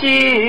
心。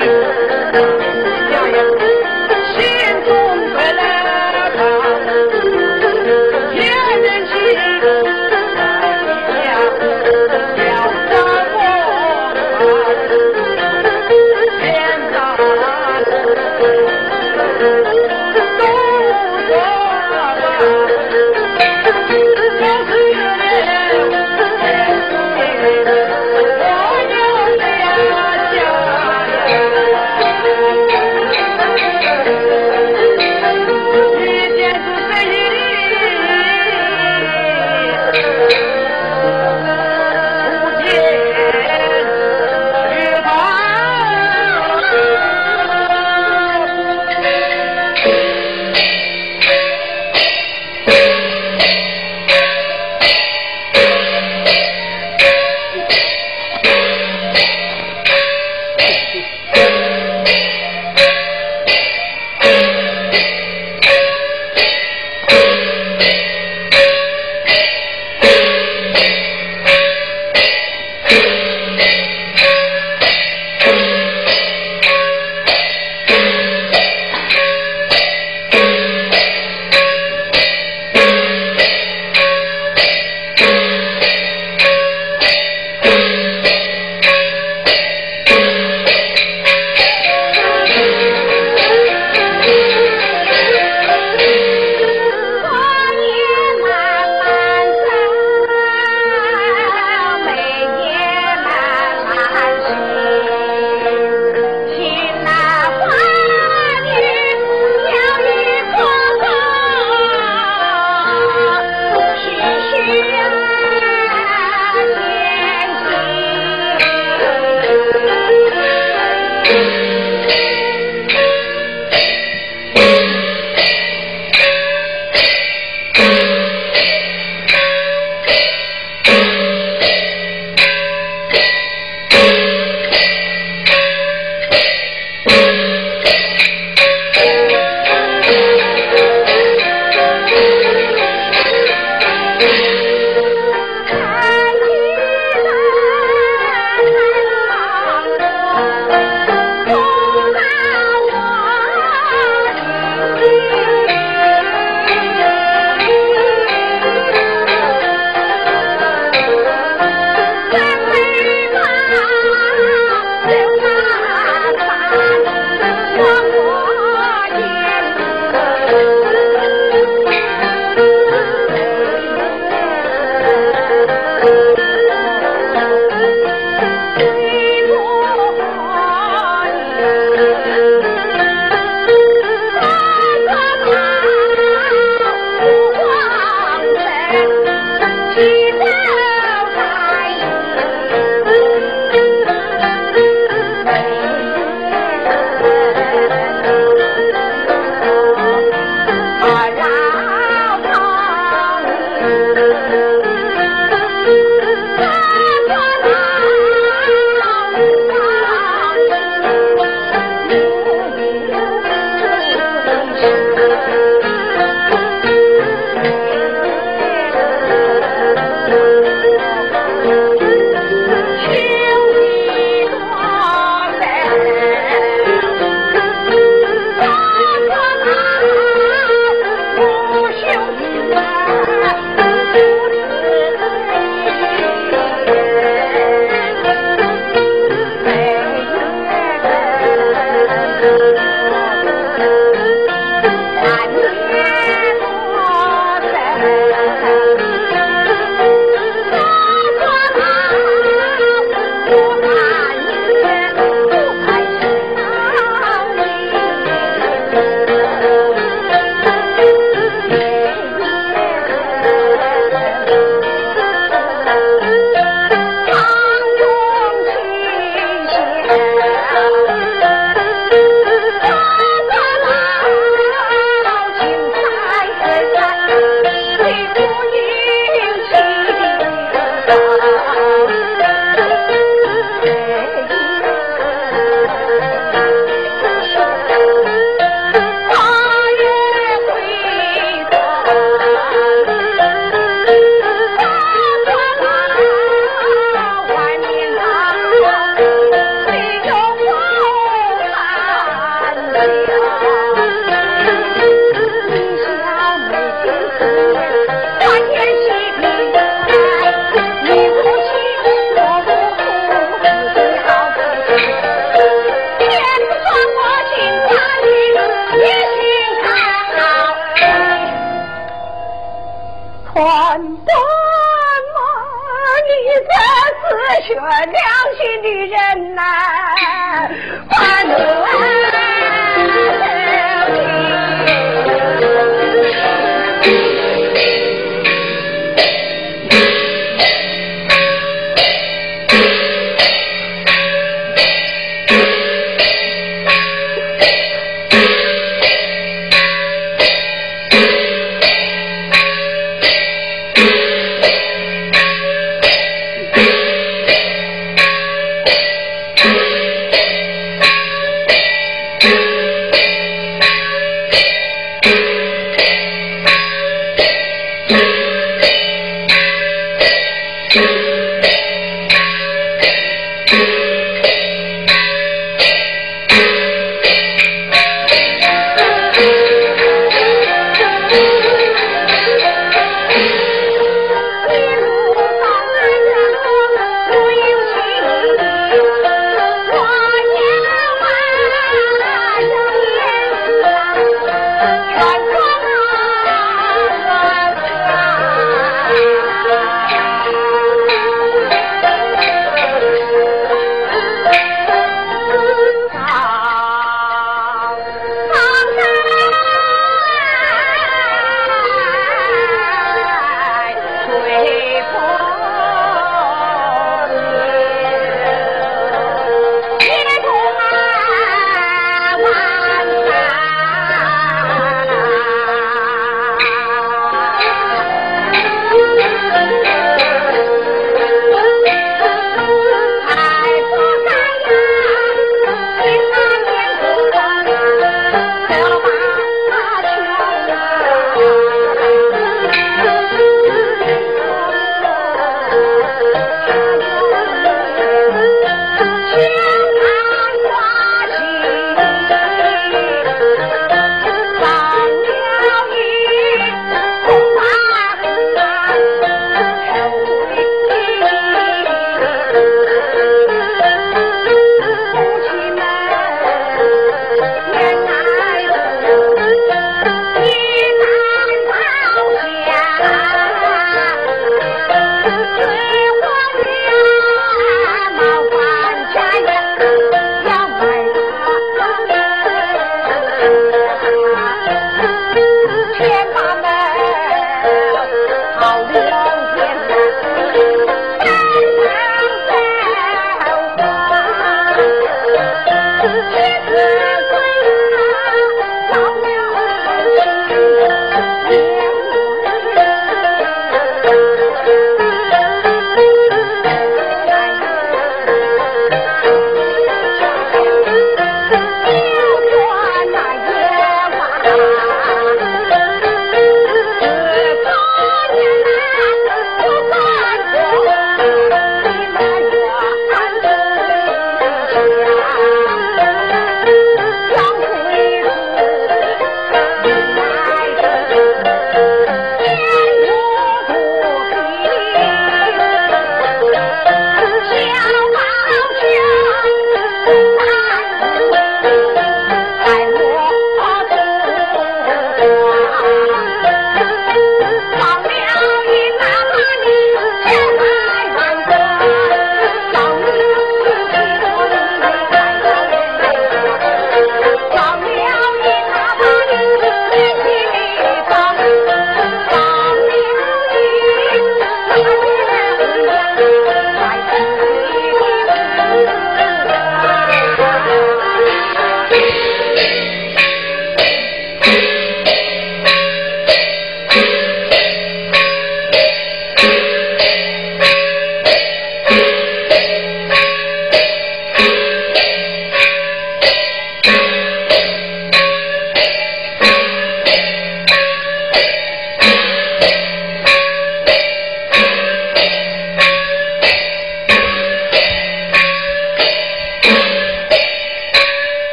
Thank you.